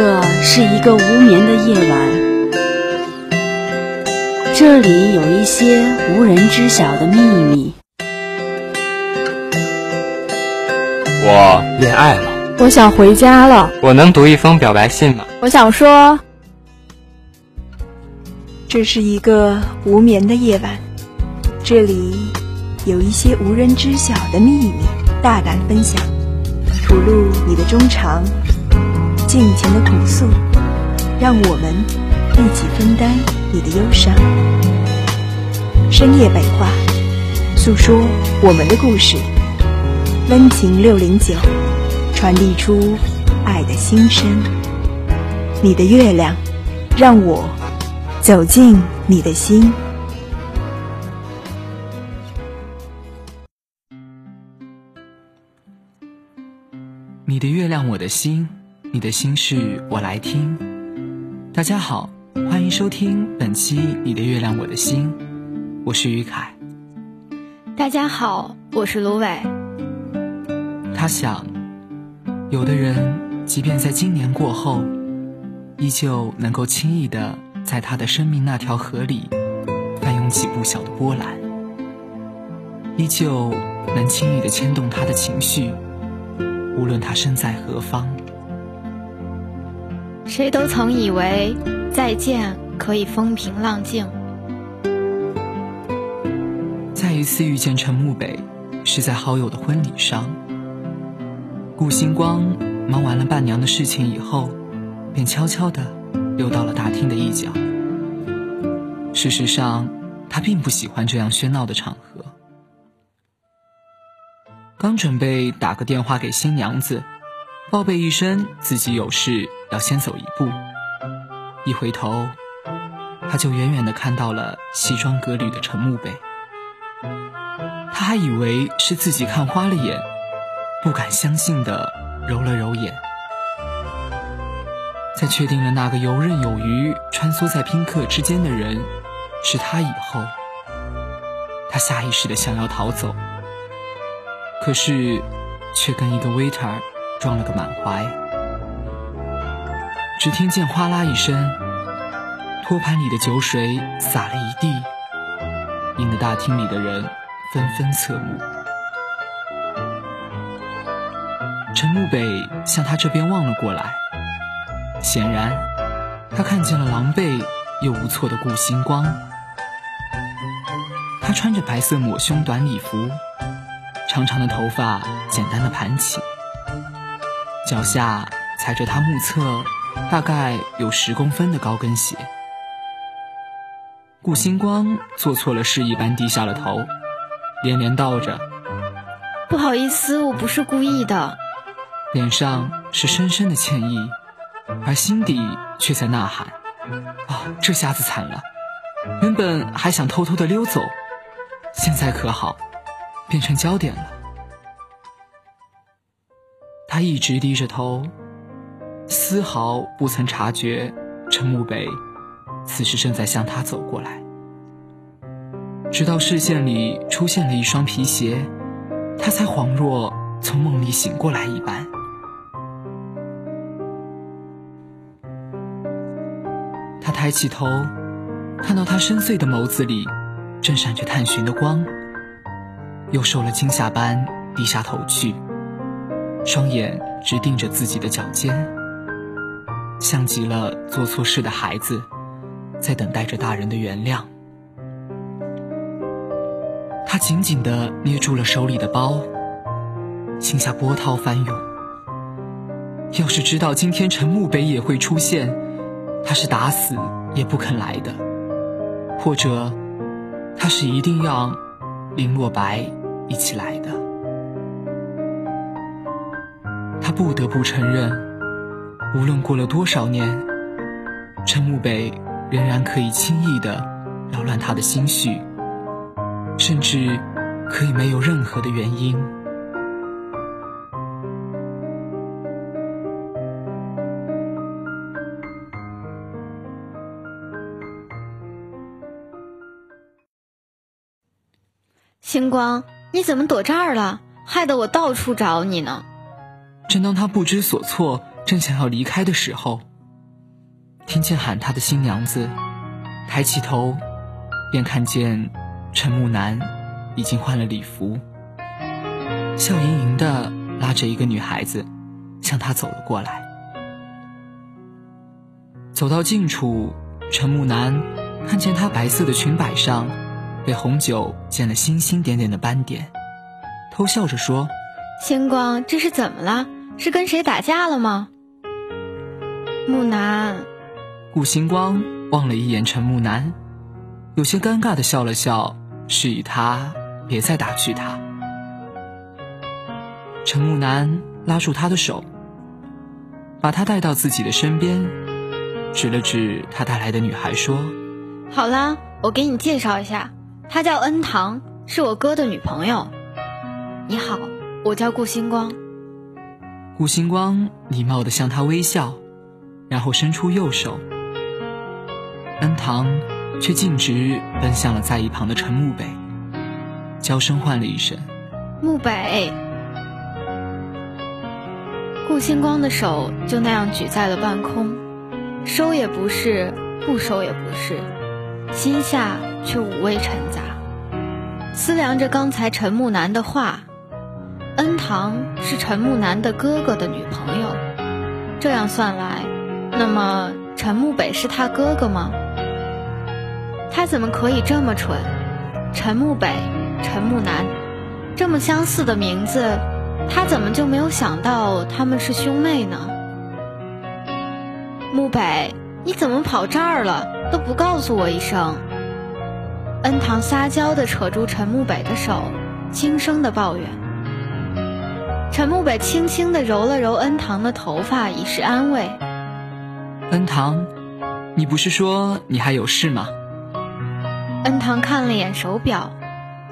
这是一个无眠的夜晚，这里有一些无人知晓的秘密。我恋爱了，我想回家了。我能读一封表白信吗？我想说，这是一个无眠的夜晚，这里有一些无人知晓的秘密，大胆分享，吐露你的衷肠，尽情的朴诉，让我们一起分担你的忧伤。深夜北话，诉说我们的故事。温情六零九，传递出爱的心声。你的月亮，让我走进你的心。你的月亮，我的心，你的心事我来听。大家好，欢迎收听本期《你的月亮，我的心》，我是于凯。大家好，我是芦苇。他想，有的人即便在今年过后，依旧能够轻易的在他的生命那条河里翻涌起不小的波澜，依旧能轻易的牵动他的情绪，无论他身在何方。谁都曾以为再见可以风平浪静，再一次遇见陈慕北，是在好友的婚礼上。顾星光忙完了伴娘的事情以后，便悄悄地溜到了大厅的一角。事实上，他并不喜欢这样喧闹的场合。刚准备打个电话给新娘子，报备一声自己有事要先走一步，一回头，他就远远地看到了西装革履的陈木北。他还以为是自己看花了眼。不敢相信的揉了揉眼，在确定了那个游刃有余穿梭在宾客之间的人是他以后，他下意识的想要逃走，可是却跟一个 waiter 撞了个满怀。只听见哗啦一声，托盘里的酒水洒了一地，引得大厅里的人纷纷侧目。陈慕北向他这边望了过来，显然，他看见了狼狈又无措的顾星光。他穿着白色抹胸短礼服，长长的头发简单的盘起，脚下踩着他目测大概有十公分的高跟鞋。顾星光做错了事一般低下了头，连连道着：“不好意思，我不是故意的。”脸上是深深的歉意，而心底却在呐喊：“啊，这下子惨了！原本还想偷偷的溜走，现在可好，变成焦点了。”他一直低着头，丝毫不曾察觉陈慕北此时正在向他走过来。直到视线里出现了一双皮鞋，他才恍若从梦里醒过来一般。他抬起头，看到他深邃的眸子里正闪着探寻的光，又受了惊吓般低下头去，双眼直盯着自己的脚尖，像极了做错事的孩子，在等待着大人的原谅。他紧紧地捏住了手里的包，心下波涛翻涌。要是知道今天陈慕北也会出现。他是打死也不肯来的，或者他是一定要林若白一起来的。不得不承认，无论过了多少年，陈慕北仍然可以轻易的扰乱他的心绪，甚至可以没有任何的原因。星光，你怎么躲这儿了？害得我到处找你呢。正当他不知所措，正想要离开的时候，听见喊他的新娘子，抬起头，便看见陈木南已经换了礼服，笑盈盈的拉着一个女孩子向他走了过来。走到近处，陈木南看见她白色的裙摆上被红酒溅了星星点点的斑点，偷笑着说：“星光，这是怎么了？是跟谁打架了吗？”木南，顾星光望了一眼陈木南，有些尴尬的笑了笑，示意他别再打趣他。陈木南拉住他的手，把他带到自己的身边，指了指他带来的女孩说：“好啦，我给你介绍一下，她叫恩堂，是我哥的女朋友。你好，我叫顾星光。”顾星光礼貌的向他微笑。然后伸出右手，恩堂却径直奔向了在一旁的陈木北，娇声唤了一声：“木北。”顾星光的手就那样举在了半空，收也不是，不收也不是，心下却五味陈杂，思量着刚才陈木南的话。恩堂是陈木南的哥哥的女朋友，这样算来。那么，陈木北是他哥哥吗？他怎么可以这么蠢？陈木北、陈木南，这么相似的名字，他怎么就没有想到他们是兄妹呢？木北，你怎么跑这儿了？都不告诉我一声。恩堂撒娇地扯住陈木北的手，轻声地抱怨。陈木北轻轻地揉了揉恩堂的头发，以示安慰。恩堂，你不是说你还有事吗？恩堂看了眼手表，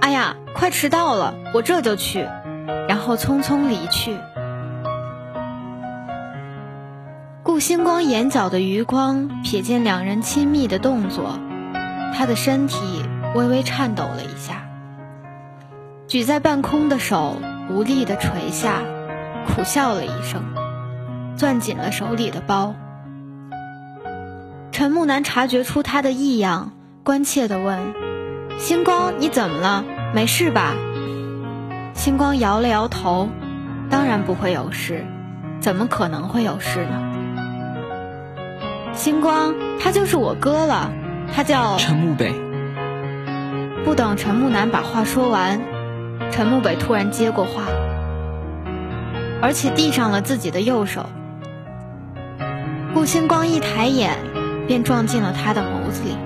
哎呀，快迟到了，我这就去，然后匆匆离去。顾星光眼角的余光瞥见两人亲密的动作，他的身体微微颤抖了一下，举在半空的手无力地垂下，苦笑了一声，攥紧了手里的包。陈木南察觉出他的异样，关切地问：“星光，你怎么了？没事吧？”星光摇了摇头：“当然不会有事，怎么可能会有事呢？”星光，他就是我哥了，他叫陈木北。不等陈木南把话说完，陈木北突然接过话，而且递上了自己的右手。顾星光一抬眼。便撞进了他的眸子里，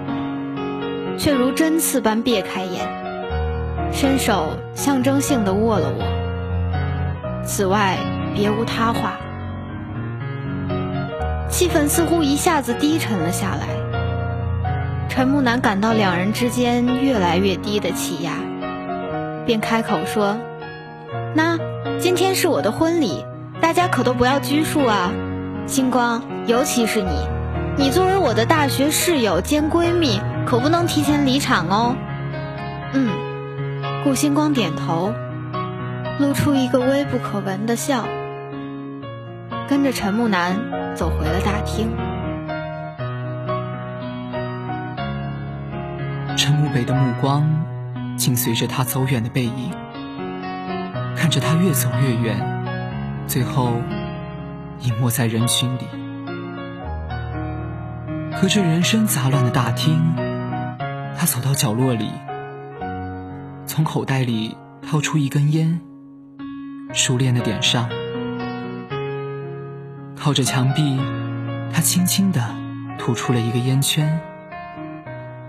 却如针刺般别开眼，伸手象征性的握了握。此外别无他话，气氛似乎一下子低沉了下来。陈木南感到两人之间越来越低的气压，便开口说：“那今天是我的婚礼，大家可都不要拘束啊，星光，尤其是你。”你作为我的大学室友兼闺蜜，可不能提前离场哦。嗯，顾星光点头，露出一个微不可闻的笑，跟着陈木南走回了大厅。陈木北的目光紧随着他走远的背影，看着他越走越远，最后隐没在人群里。可这人声杂乱的大厅，他走到角落里，从口袋里掏出一根烟，熟练的点上，靠着墙壁，他轻轻的吐出了一个烟圈，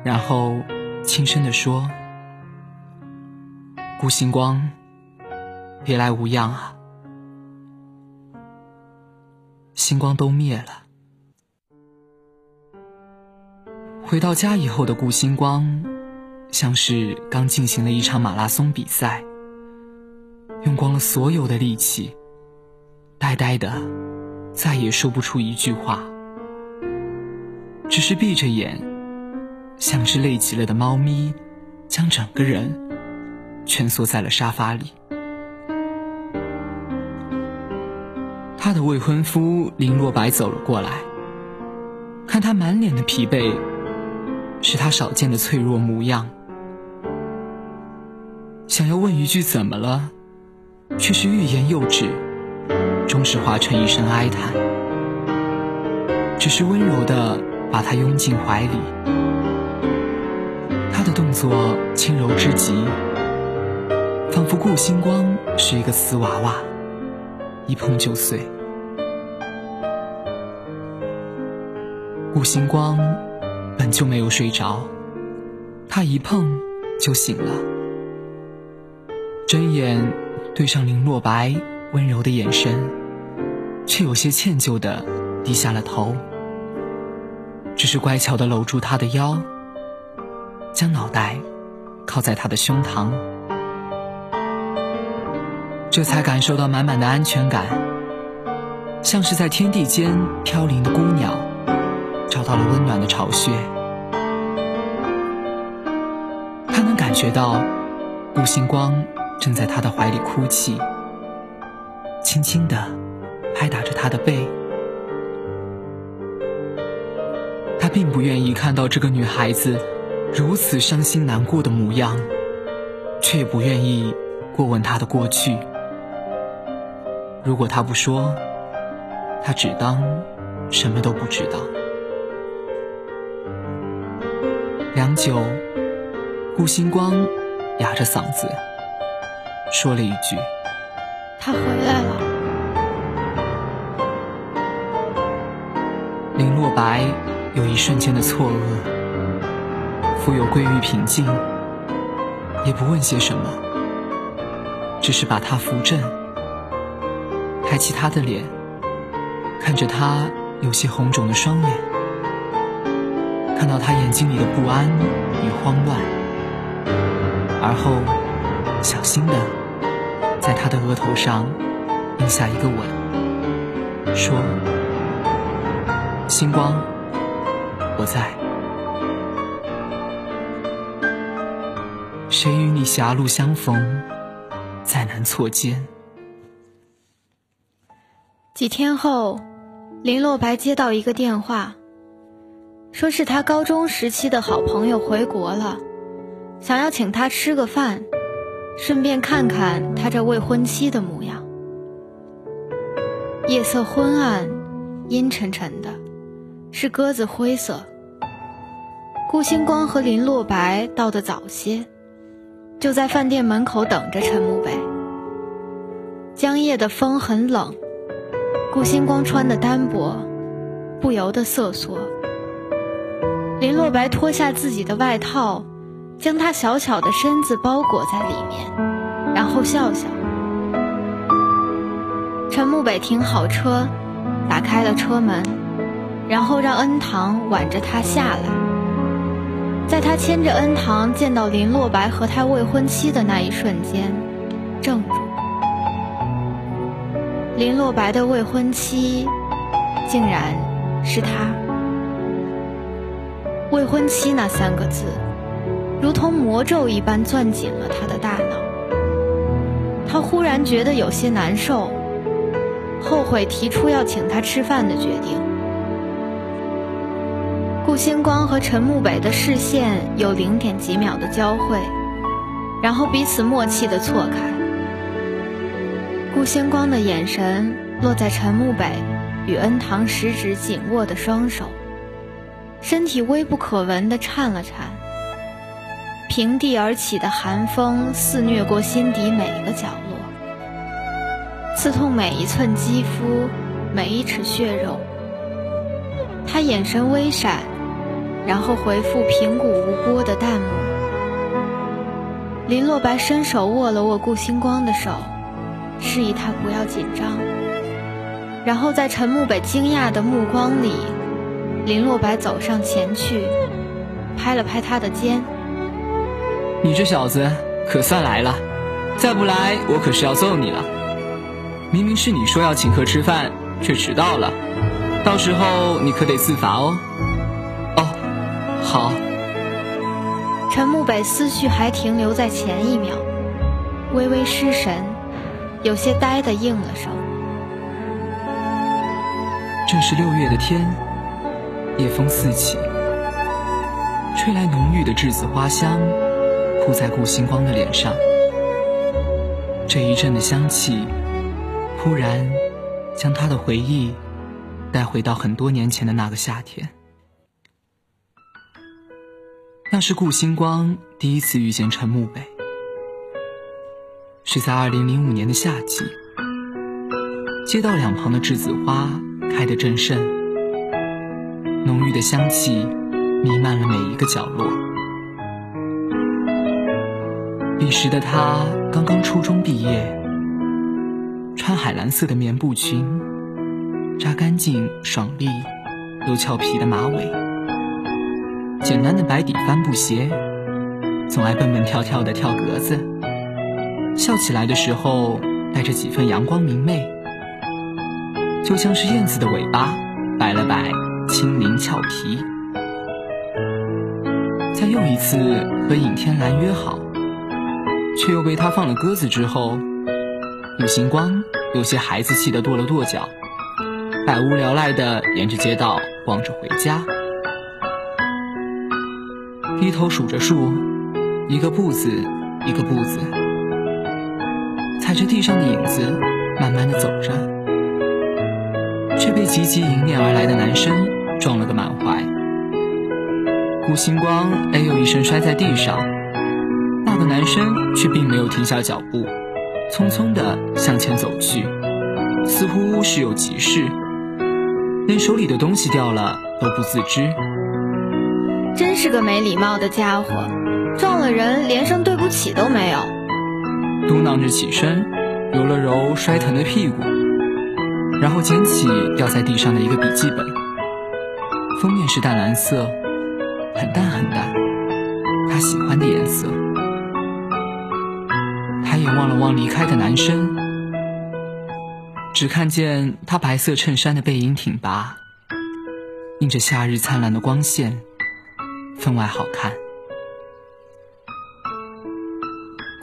然后轻声的说：“顾星光，别来无恙啊。”星光都灭了。回到家以后的顾星光，像是刚进行了一场马拉松比赛，用光了所有的力气，呆呆的，再也说不出一句话，只是闭着眼，像只累极了的猫咪，将整个人蜷缩在了沙发里。他的未婚夫林若白走了过来。看他满脸的疲惫，是他少见的脆弱模样。想要问一句怎么了，却是欲言又止，终是化成一声哀叹。只是温柔的把他拥进怀里，他的动作轻柔之极，仿佛顾星光是一个瓷娃娃，一碰就碎。顾星光本就没有睡着，他一碰就醒了，睁眼对上林若白温柔的眼神，却有些歉疚的低下了头，只是乖巧的搂住他的腰，将脑袋靠在他的胸膛，这才感受到满满的安全感，像是在天地间飘零的孤鸟。找到了温暖的巢穴，他能感觉到顾星光正在他的怀里哭泣，轻轻的拍打着他的背。他并不愿意看到这个女孩子如此伤心难过的模样，却也不愿意过问她的过去。如果他不说，他只当什么都不知道。良久，顾星光哑着嗓子说了一句：“他回来了。”林若白有一瞬间的错愕，复又归于平静，也不问些什么，只是把他扶正，抬起他的脸，看着他有些红肿的双眼。看到他眼睛里的不安与慌乱，而后小心的在他的额头上印下一个吻，说：“星光，我在。谁与你狭路相逢，再难错肩。”几天后，林洛白接到一个电话。说是他高中时期的好朋友回国了，想要请他吃个饭，顺便看看他这未婚妻的模样。夜色昏暗，阴沉沉的，是鸽子灰色。顾星光和林洛白到的早些，就在饭店门口等着陈慕北。江夜的风很冷，顾星光穿的单薄，不由得瑟缩。林洛白脱下自己的外套，将他小巧的身子包裹在里面，然后笑笑。陈慕北停好车，打开了车门，然后让恩堂挽着他下来。在他牵着恩堂见到林洛白和他未婚妻的那一瞬间，怔住。林洛白的未婚妻，竟然是他。未婚妻那三个字，如同魔咒一般攥紧了他的大脑。他忽然觉得有些难受，后悔提出要请他吃饭的决定。顾星光和陈慕北的视线有零点几秒的交汇，然后彼此默契的错开。顾星光的眼神落在陈慕北与恩堂十指紧握的双手。身体微不可闻地颤了颤，平地而起的寒风肆虐过心底每个角落，刺痛每一寸肌肤，每一尺血肉。他眼神微闪，然后回复平谷无波的淡漠。林洛白伸手握了握顾星光的手，示意他不要紧张，然后在陈慕北惊讶的目光里。林洛白走上前去，拍了拍他的肩：“你这小子可算来了，再不来我可是要揍你了。明明是你说要请客吃饭，却迟到了，到时候你可得自罚哦。”“哦，好。”陈慕北思绪还停留在前一秒，微微失神，有些呆的应了声。正是六月的天。夜风四起，吹来浓郁的栀子花香，扑在顾星光的脸上。这一阵的香气，忽然将他的回忆带回到很多年前的那个夏天。那是顾星光第一次遇见陈慕北，是在二零零五年的夏季。街道两旁的栀子花开得正盛，浓郁的香气弥漫了每一个角落。彼时的他刚刚初中毕业，穿海蓝色的棉布裙，扎干净爽利又俏皮的马尾，简单的白底帆布鞋，总爱蹦蹦跳跳的跳格子，笑起来的时候带着几分阳光明媚，就像是燕子的尾巴摆了摆，轻灵俏皮。在又一次和尹天蓝约好。却又被他放了鸽子之后，陆星光有些孩子气的跺了跺脚，百无聊赖的沿着街道逛着回家，低头数着数，一个步子一个步子，踩着地上的影子，慢慢的走着，却被急急迎面而来的男生撞了个满怀，顾星光哎呦一声摔在地上。那个男生却并没有停下脚步，匆匆的向前走去，似乎是有急事，连手里的东西掉了都不自知。真是个没礼貌的家伙，撞了人连声对不起都没有。嘟囔着起身，揉了揉摔疼的屁股，然后捡起掉在地上的一个笔记本，封面是淡蓝色，很淡很淡，他喜欢的颜色。抬眼望了望离开的男生，只看见他白色衬衫的背影挺拔，映着夏日灿烂的光线，分外好看。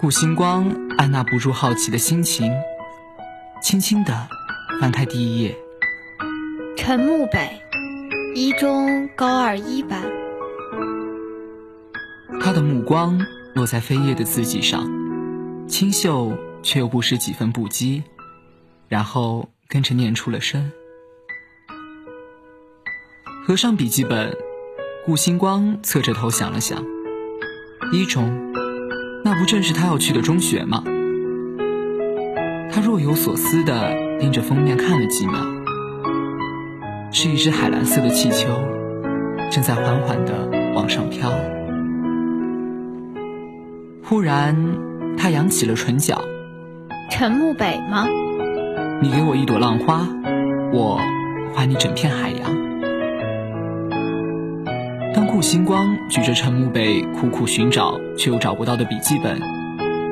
顾星光按捺不住好奇的心情，轻轻地翻开第一页。陈木北，一中高二一班。他的目光落在扉页的字迹上。清秀却又不失几分不羁，然后跟着念出了声。合上笔记本，顾星光侧着头想了想，一中，那不正是他要去的中学吗？他若有所思地盯着封面看了几秒，是一只海蓝色的气球，正在缓缓地往上飘。忽然。他扬起了唇角，陈慕北吗？你给我一朵浪花，我还你整片海洋。当顾星光举着陈慕北苦苦寻找却又找不到的笔记本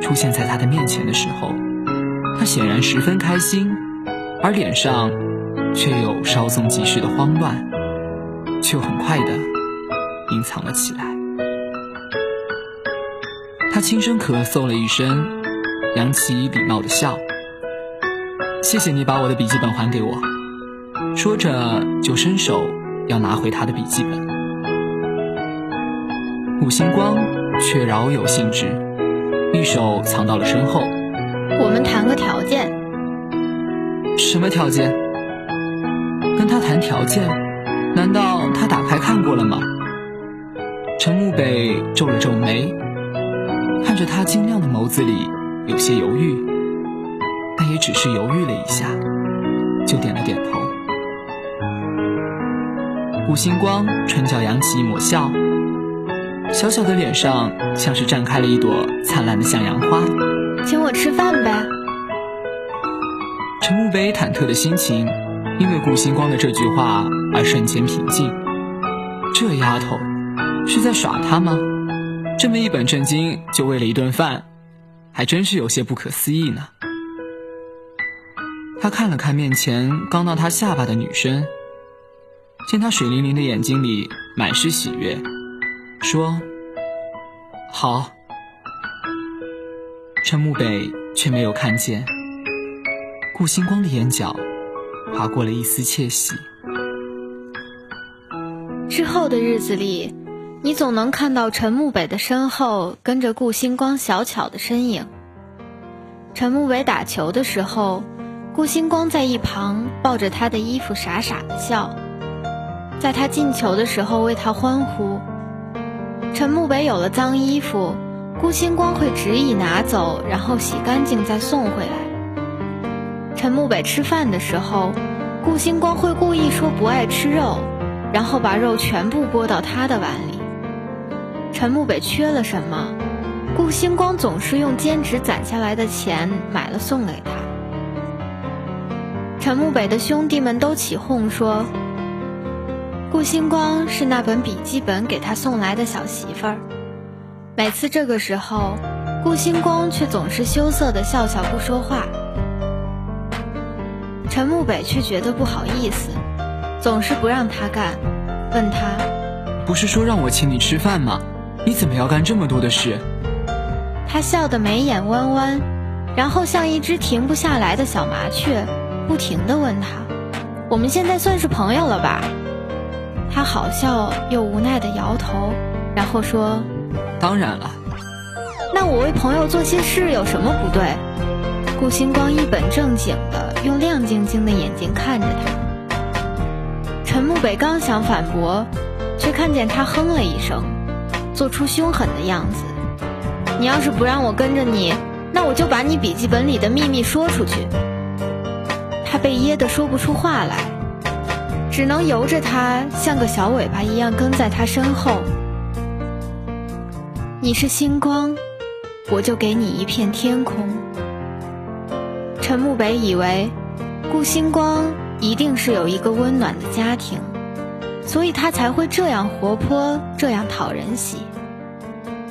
出现在他的面前的时候，他显然十分开心，而脸上却有稍纵即逝的慌乱，却很快的隐藏了起来。他轻声咳嗽了一声，扬起礼貌的笑：“谢谢你把我的笔记本还给我。”说着就伸手要拿回他的笔记本。五星光却饶有兴致，一手藏到了身后。我们谈个条件。什么条件？跟他谈条件？难道他打开看过了吗？陈慕北皱了皱眉。看着他晶亮的眸子里有些犹豫，但也只是犹豫了一下，就点了点头。顾星光唇角扬起一抹笑，小小的脸上像是绽开了一朵灿烂的向阳花。请我吃饭呗。陈慕北忐忑的心情因为顾星光的这句话而瞬间平静。这丫头是在耍他吗？这么一本正经就为了一顿饭，还真是有些不可思议呢。他看了看面前刚到他下巴的女生，见她水灵灵的眼睛里满是喜悦，说：“好。”陈慕北却没有看见，顾星光的眼角划过了一丝窃喜。之后的日子里，你总能看到陈慕北的身后跟着顾星光小巧的身影。陈慕北打球的时候，顾星光在一旁抱着他的衣服傻傻的笑，在他进球的时候为他欢呼。陈慕北有了脏衣服，顾星光会执意拿走，然后洗干净再送回来。陈慕北吃饭的时候，顾星光会故意说不爱吃肉，然后把肉全部拨到他的碗里。陈慕北缺了什么，顾星光总是用兼职攒下来的钱买了送给他。陈慕北的兄弟们都起哄说。顾星光是那本笔记本给他送来的小媳妇儿，每次这个时候，顾星光却总是羞涩的笑笑不说话。陈慕北却觉得不好意思，总是不让他干，问他：“不是说让我请你吃饭吗？你怎么要干这么多的事？”他笑得眉眼弯弯，然后像一只停不下来的小麻雀，不停地问他：“我们现在算是朋友了吧？”他好笑又无奈的摇头，然后说：“当然了。”那我为朋友做些事有什么不对？顾星光一本正经的用亮晶晶的眼睛看着他。陈慕北刚想反驳，却看见他哼了一声，做出凶狠的样子：“你要是不让我跟着你，那我就把你笔记本里的秘密说出去。”他被噎得说不出话来。只能由着他，像个小尾巴一样跟在他身后。你是星光，我就给你一片天空。陈慕北以为顾星光一定是有一个温暖的家庭，所以他才会这样活泼，这样讨人喜。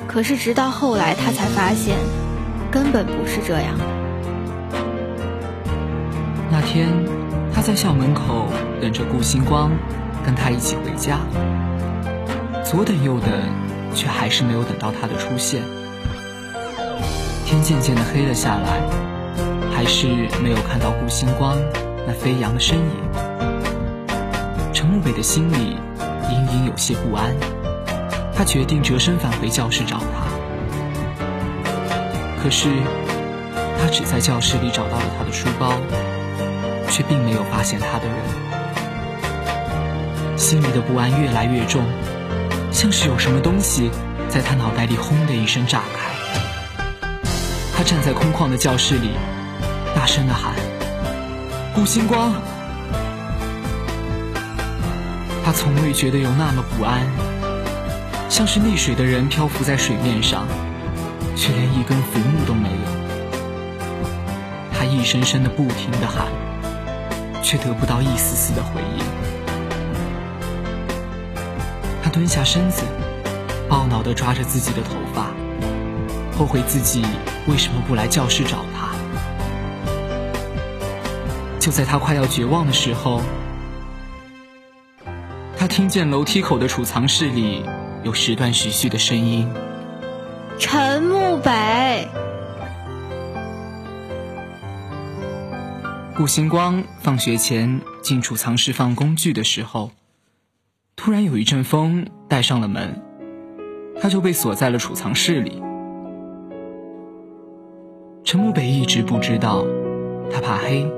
可是直到后来，他才发现根本不是这样的。那天。他在校门口等着顾星光，跟他一起回家。左等右等，却还是没有等到他的出现。天渐渐的黑了下来，还是没有看到顾星光那飞扬的身影。陈慕北的心里隐隐有些不安，他决定折身返回教室找他。可是，他只在教室里找到了他的书包。却并没有发现他的人，心里的不安越来越重，像是有什么东西在他脑袋里轰的一声炸开。他站在空旷的教室里，大声的喊：“顾星光！”他从未觉得有那么不安，像是溺水的人漂浮在水面上，却连一根浮木都没有。他一声声的不停的喊。却得不到一丝丝的回应。他蹲下身子，懊恼地抓着自己的头发，后悔自己为什么不来教室找他。就在他快要绝望的时候，他听见楼梯口的储藏室里有时断时续的声音：“陈慕北。”顾星光放学前进储藏室放工具的时候，突然有一阵风带上了门，他就被锁在了储藏室里。陈慕北一直不知道，他怕黑，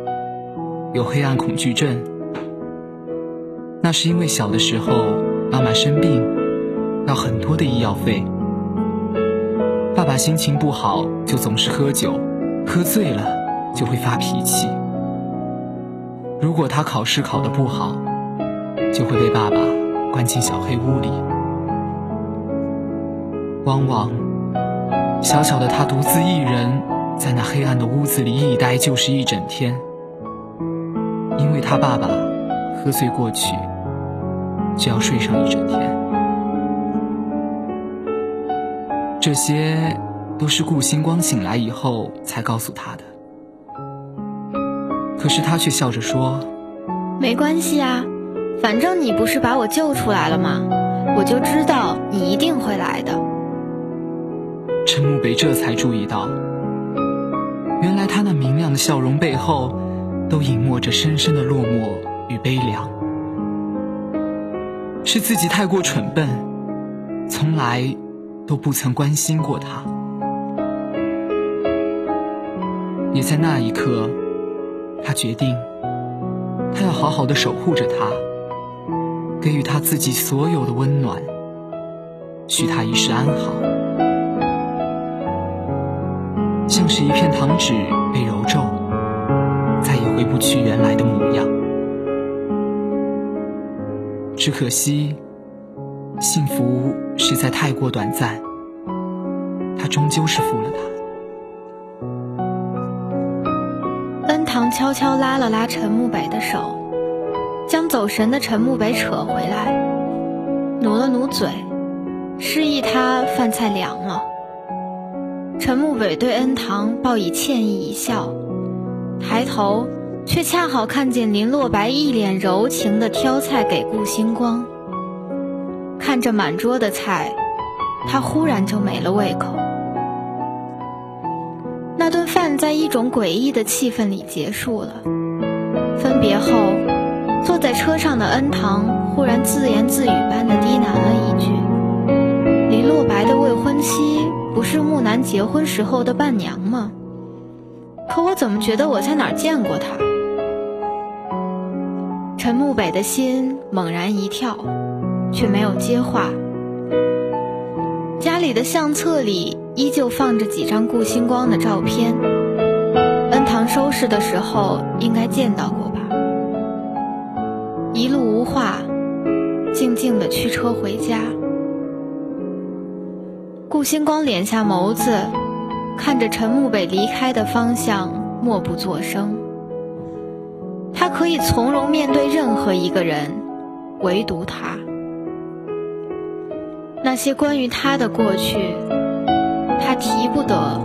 有黑暗恐惧症。那是因为小的时候妈妈生病，要很多的医药费，爸爸心情不好就总是喝酒，喝醉了就会发脾气。如果他考试考得不好，就会被爸爸关进小黑屋里。往往，小小的他独自一人在那黑暗的屋子里一待就是一整天，因为他爸爸喝醉过去就要睡上一整天。这些都是顾星光醒来以后才告诉他的。可是他却笑着说：“没关系啊，反正你不是把我救出来了吗？我就知道你一定会来的。”陈慕北这才注意到，原来他那明亮的笑容背后，都隐没着深深的落寞与悲凉。是自己太过蠢笨，从来都不曾关心过他。也在那一刻，他决定，他要好好的守护着她，给予她自己所有的温暖，许她一世安好，像是一片糖纸被揉皱，再也回不去原来的模样。只可惜，幸福实在太过短暂，他终究是负了他。悄悄拉了拉陈慕北的手，将走神的陈慕北扯回来，努了努嘴，示意他饭菜凉了。陈慕北对恩堂报以歉意一笑，抬头。却恰好看见林洛白一脸柔情的挑菜给顾星光。看着满桌的菜，他忽然就没了胃口。那顿在一种诡异的气氛里结束了。分别后，坐在车上的恩堂忽然自言自语般的低喃了一句：“林洛白的未婚妻不是木南结婚时候的伴娘吗？可我怎么觉得我在哪儿见过她？”陈慕北的心猛然一跳，却没有接话。家里的相册里依旧放着几张顾星光的照片，收拾的时候应该见到过吧。一路无话，静静的驱车回家。顾星光敛下眸子，看着陈慕北离开的方向，默不作声。他可以从容面对任何一个人，唯独他。那些关于他的过去，他提不得，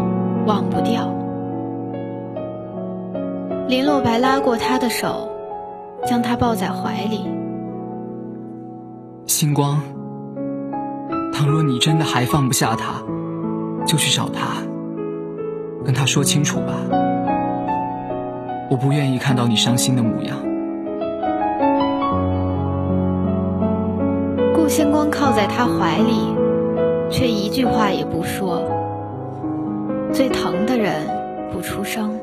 忘不掉。林洛白拉过他的手，将他抱在怀里。星光，倘若你真的还放不下他，就去找他，跟他说清楚吧。我不愿意看到你伤心的模样。顾星光靠在他怀里，却一句话也不说。最疼的人不出声。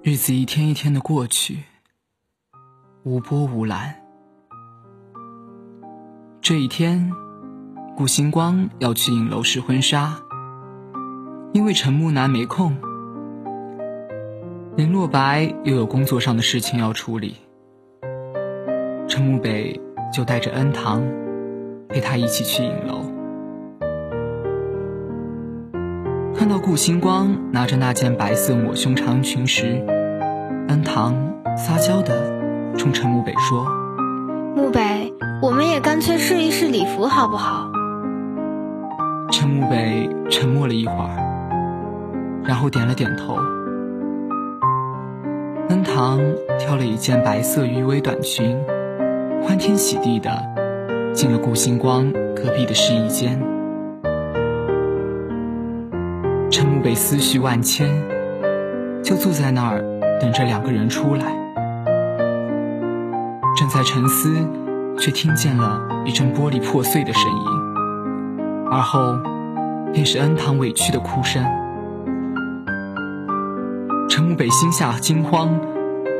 日子一天一天的过去，无波无澜。这一天，顾星光要去影楼试婚纱，因为陈木南没空。林洛白又有工作上的事情要处理，陈慕北就带着恩堂陪他一起去影楼。看到顾星光拿着那件白色抹胸长裙时，恩堂撒娇的冲陈慕北说：“慕北，我们也干脆试一试礼服好不好？”陈慕北沉默了一会儿，然后点了点头。恩堂挑了一件白色鱼尾短裙，欢天喜地的进了顾星光隔壁的试衣间。陈慕北思绪万千，就坐在那儿等着两个人出来。正在沉思，却听见了一阵玻璃破碎的声音，而后便是恩堂委屈的哭声。陈慕北心下惊慌，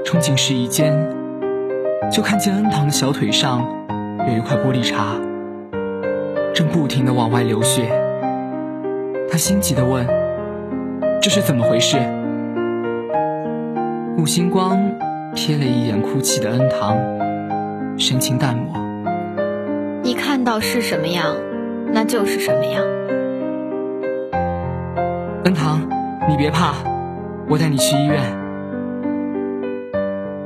冲进试衣间，就看见恩堂的小腿上有一块玻璃碴，正不停的往外流血。他心急的问：“这是怎么回事？”顾星光瞥了一眼哭泣的恩堂，神情淡漠：“你看到是什么样，那就是什么样。”恩堂，你别怕。我带你去医院。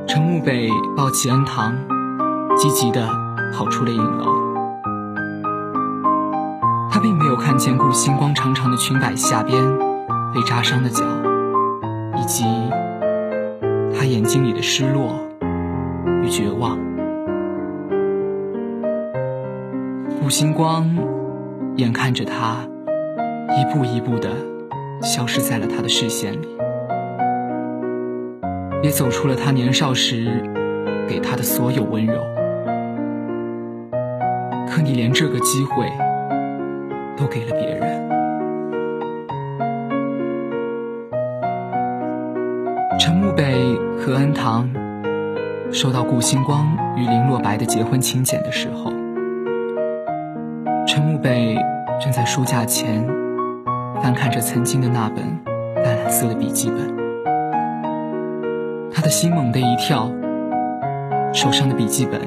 陈慕北抱起恩堂，急急的跑出了影楼。他并没有看见顾星光长长的裙摆下边被扎伤的脚，以及他眼睛里的失落与绝望。顾星光眼看着他一步一步的消失在了他的视线里。也走出了他年少时给他的所有温柔。可你连这个机会都给了别人。何恩堂收到顾星光与林若白的结婚请柬的时候，陈慕北正在书架前翻看着曾经的那本淡蓝色的笔记本，他的心猛地一跳，手上的笔记本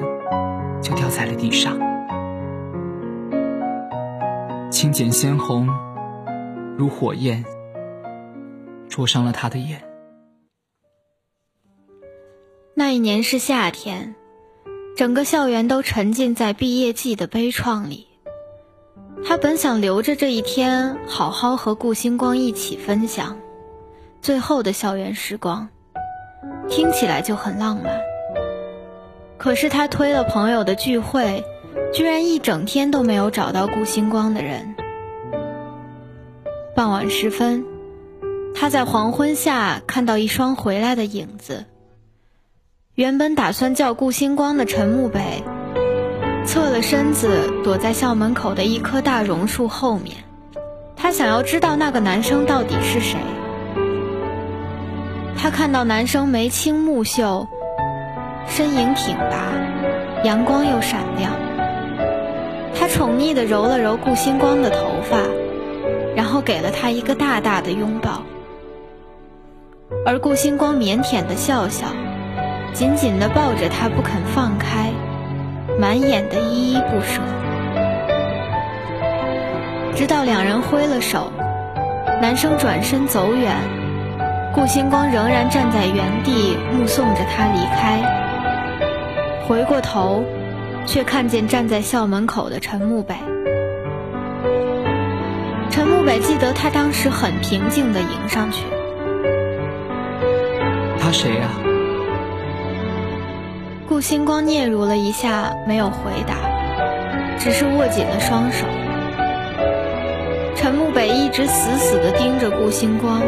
就掉在了地上。青茧鲜红，如火焰，灼伤了他的眼。那一年是夏天，整个校园都沉浸在毕业季的悲怆里。他本想留着这一天，好好和顾星光一起分享最后的校园时光，听起来就很浪漫。可是他推了朋友的聚会。居然一整天都没有找到顾星光的人。傍晚时分，他在黄昏下看到一双回来的影子。原本打算叫顾星光的陈慕北，侧了身子躲在校门口的一棵大榕树后面。他想要知道那个男生到底是谁。他看到男生眉清目秀，身影挺拔，阳光又闪亮。他宠溺地揉了揉顾星光的头发，然后给了他一个大大的拥抱。而顾星光腼腆的笑笑，紧紧地抱着他不肯放开，满眼的依依不舍。直到两人挥了手，男生转身走远，顾星光仍然站在原地目送着他离开。回过头。却看见站在校门口的陈慕北。陈慕北记得他当时很平静地迎上去。他谁呀？顾星光嗫嚅了一下，没有回答，只是握紧了双手。陈慕北一直死死地盯着顾星光，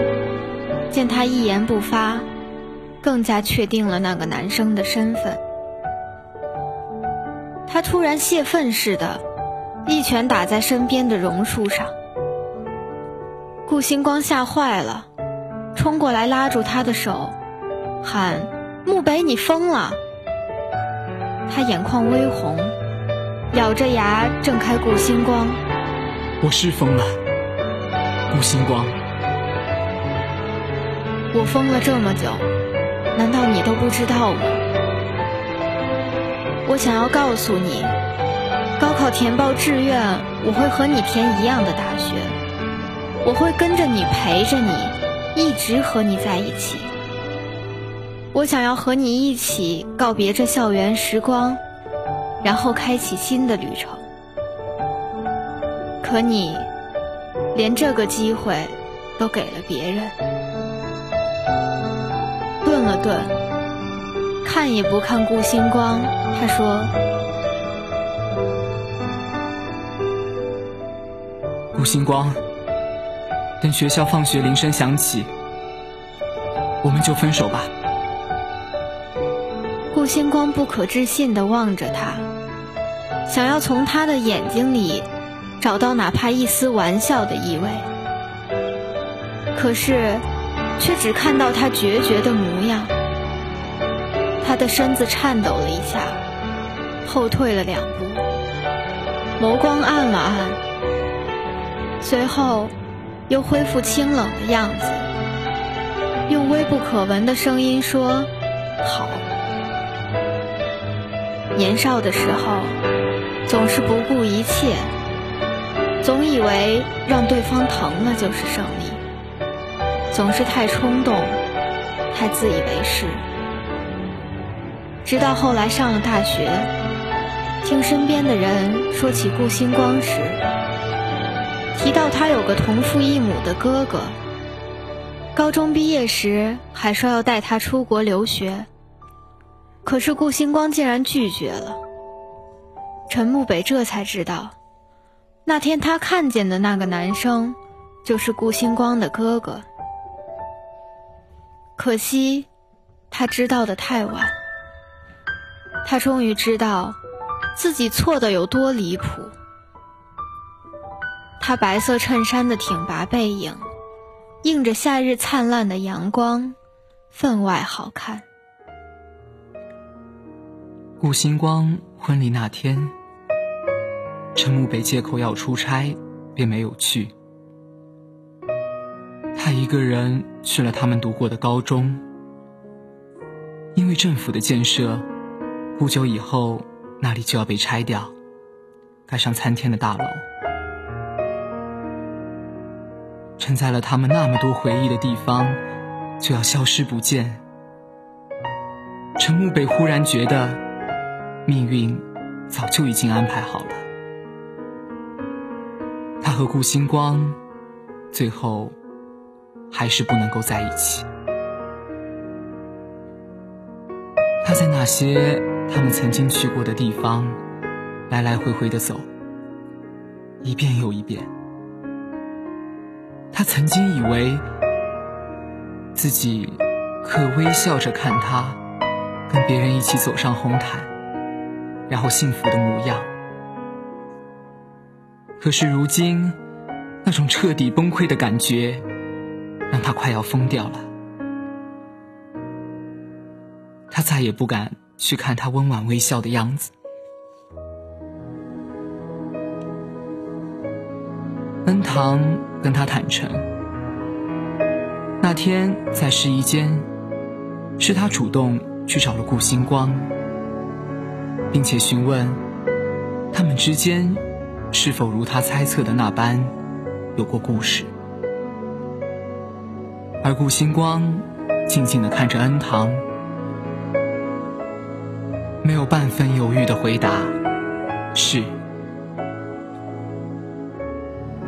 见他一言不发，更加确定了那个男生的身份。他突然泄愤似的，一拳打在身边的榕树上。顾星光吓坏了，冲过来拉住他的手，喊：“慕北，你疯了！”他眼眶微红，咬着牙挣开顾星光：“我是疯了，顾星光，我疯了这么久，难道你都不知道吗？”我想要告诉你，高考填报志愿，我会和你填一样的大学，我会跟着你陪着你，一直和你在一起。我想要和你一起告别这校园时光，然后开启新的旅程。可你连这个机会都给了别人。顿了顿，看也不看顾星光。他说：“顾星光，等学校放学铃声响起，我们就分手吧。”星光不可置信地望着他，想要从他的眼睛里找到哪怕一丝玩笑的意味，可是却只看到他决绝的模样。他的身子颤抖了一下。后退了两步，眸光暗了暗，随后又恢复清冷的样子，用微不可闻的声音说：“好。”年少的时候，总是不顾一切，总以为让对方疼了就是胜利，总是太冲动，太自以为是，直到后来上了大学。听身边的人说起顾星光时，提到他有个同父异母的哥哥。高中毕业时还说要带他出国留学，可是顾星光竟然拒绝了。陈慕北这才知道，那天他看见的那个男生，就是顾星光的哥哥。可惜，他知道的太晚。他终于知道自己错的有多离谱。他白色衬衫的挺拔背影，映着夏日灿烂的阳光，分外好看。顾星光婚礼那天，陈慕北借口要出差，便没有去。他一个人去了他们读过的高中，因为政府的建设，不久以后那里就要被拆掉，盖上参天的大楼。承载了他们那么多回忆的地方，就要消失不见。陈慕北忽然觉得，命运早就已经安排好了。他和顾星光，最后还是不能够在一起。他在那些他们曾经去过的地方，来来回回的走，一遍又一遍。他曾经以为自己可微笑着看他跟别人一起走上红毯，然后幸福的模样。可是如今，那种彻底崩溃的感觉，让他快要疯掉了。他再也不敢去看他温婉微笑的样子。恩堂跟他坦诚，那天在试衣间，是他主动去找了顾星光，并且询问他们之间是否如他猜测的那般有过故事。而顾星光静静的看着恩堂，没有半分犹豫的回答：“是。”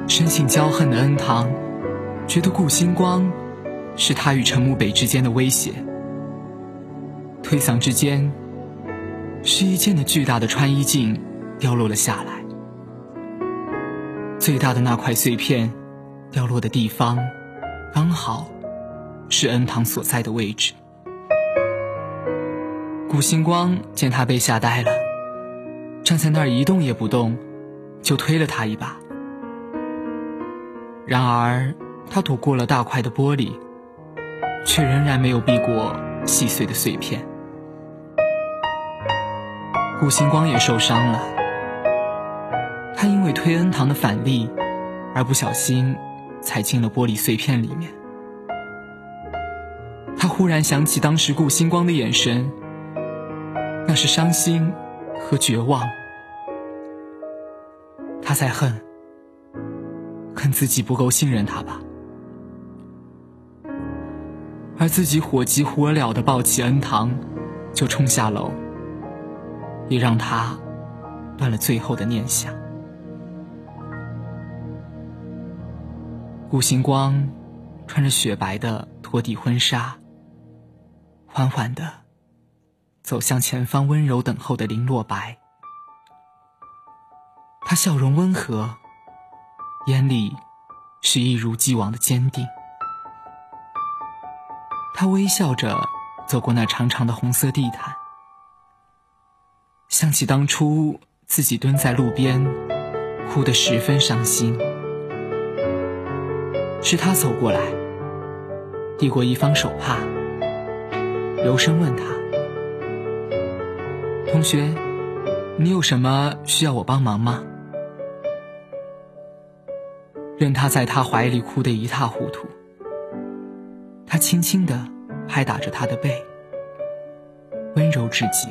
生性骄横的恩堂，觉得顾星光是他与陈慕北之间的威胁。推搡之间，试衣间的巨大的穿衣镜掉落了下来。最大的那块碎片掉落的地方，刚好是恩堂所在的位置。古星光见他被吓呆了，站在那儿一动也不动，就推了他一把。然而，他躲过了大块的玻璃，却仍然没有避过细碎的碎片。顾星光也受伤了，他因为推恩堂的反力，而不小心踩进了玻璃碎片里面。他忽然想起当时顾星光的眼神，那是伤心和绝望。他在恨。恨自己不够信任他吧，而自己火急火燎的抱起恩堂，就冲下楼，也让他断了最后的念想。顾星光穿着雪白的拖地婚纱，缓缓的走向前方温柔等候的林若白，他笑容温和。眼里是一如既往的坚定。他微笑着走过那长长的红色地毯，想起当初自己蹲在路边，哭得十分伤心。是他走过来，递过一方手帕，柔声问他：“同学，你有什么需要我帮忙吗？”任他在他怀里哭得一塌糊涂，他轻轻地拍打着他的背，温柔至极。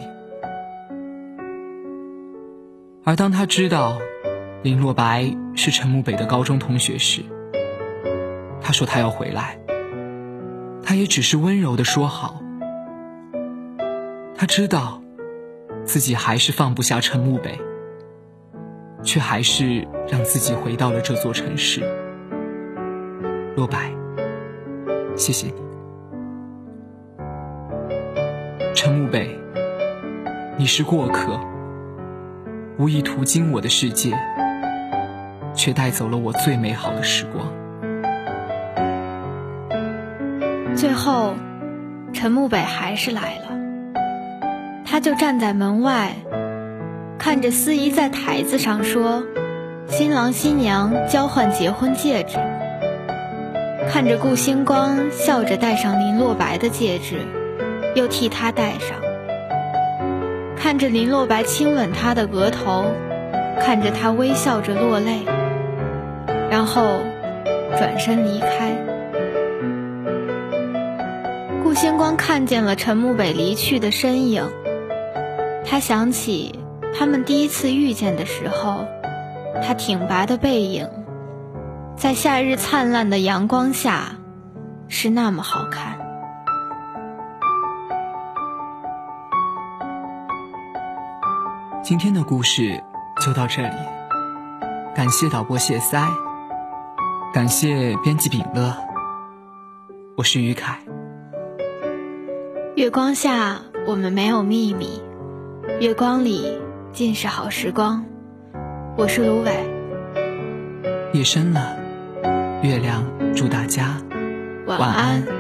而当他知道林若白是陈慕北的高中同学时，他说他要回来，他也只是温柔地说好。他知道自己还是放不下陈慕北。却还是让自己回到了这座城市。若白，谢谢你。陈慕北，你是过客，无意途经我的世界，却带走了我最美好的时光。最后，陈慕北还是来了。他就站在门外，看着司仪在台子上说：“新郎新娘交换结婚戒指。”看着顾星光笑着戴上林洛白的戒指，又替他戴上。看着林洛白亲吻他的额头，看着他微笑着落泪，然后转身离开。顾星光看见了陈木北离去的身影，他想起他们第一次遇见的时候，他挺拔的背影，在夏日灿烂的阳光下，是那么好看。今天的故事就到这里，感谢导播谢塞，感谢编辑秉乐，我是于凯。月光下，我们没有秘密；月光里，尽是好时光。我是芦苇。夜深了，月亮祝大家晚安。